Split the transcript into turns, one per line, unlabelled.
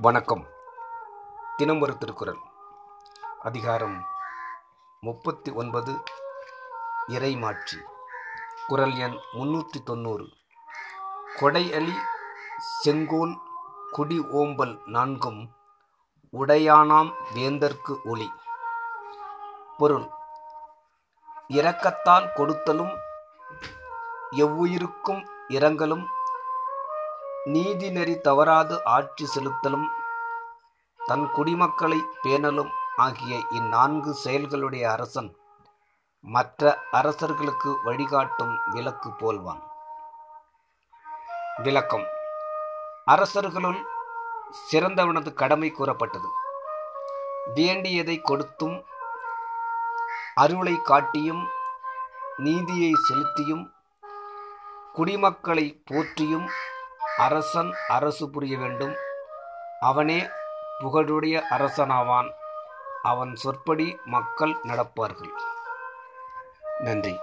வணக்கம். தினம் ஒரு திருக்குறள். அதிகாரம் முப்பத்தி ஒன்பது இறைமாட்சி குரல் எண் முன்னூற்றி தொண்ணூறு. கொடையளி செங்கோல் குடி ஓம்பல் நான்கும் உடையானாம் வேந்தர்க்கு ஒளி. பொருள் இரக்கத்தால் கொடுத்தலும் எவ்வுயிருக்கும் இரங்கலும் நீதி நெறி தவறாது ஆட்சி செலுத்தலும் தன் குடிமக்களை பேணலும் ஆகிய இந்நான்கு செயல்களுடைய அரசன் மற்ற அரசர்களுக்கு வழிகாட்டும் விளக்கு போல்வான். விளக்கம். அரசர்களுள் சிறந்தவனது கடமை கூறப்பட்டது. வேண்டியதை கொடுத்தும் அருளை காட்டியும் நீதியை செலுத்தியும் குடிமக்களை போற்றியும் அரசன் அரசு புரிய வேண்டும். அவனே புகழுடைய அரசனாவான். அவன் சொற்படி மக்கள் நடப்பார்கள். நன்றி.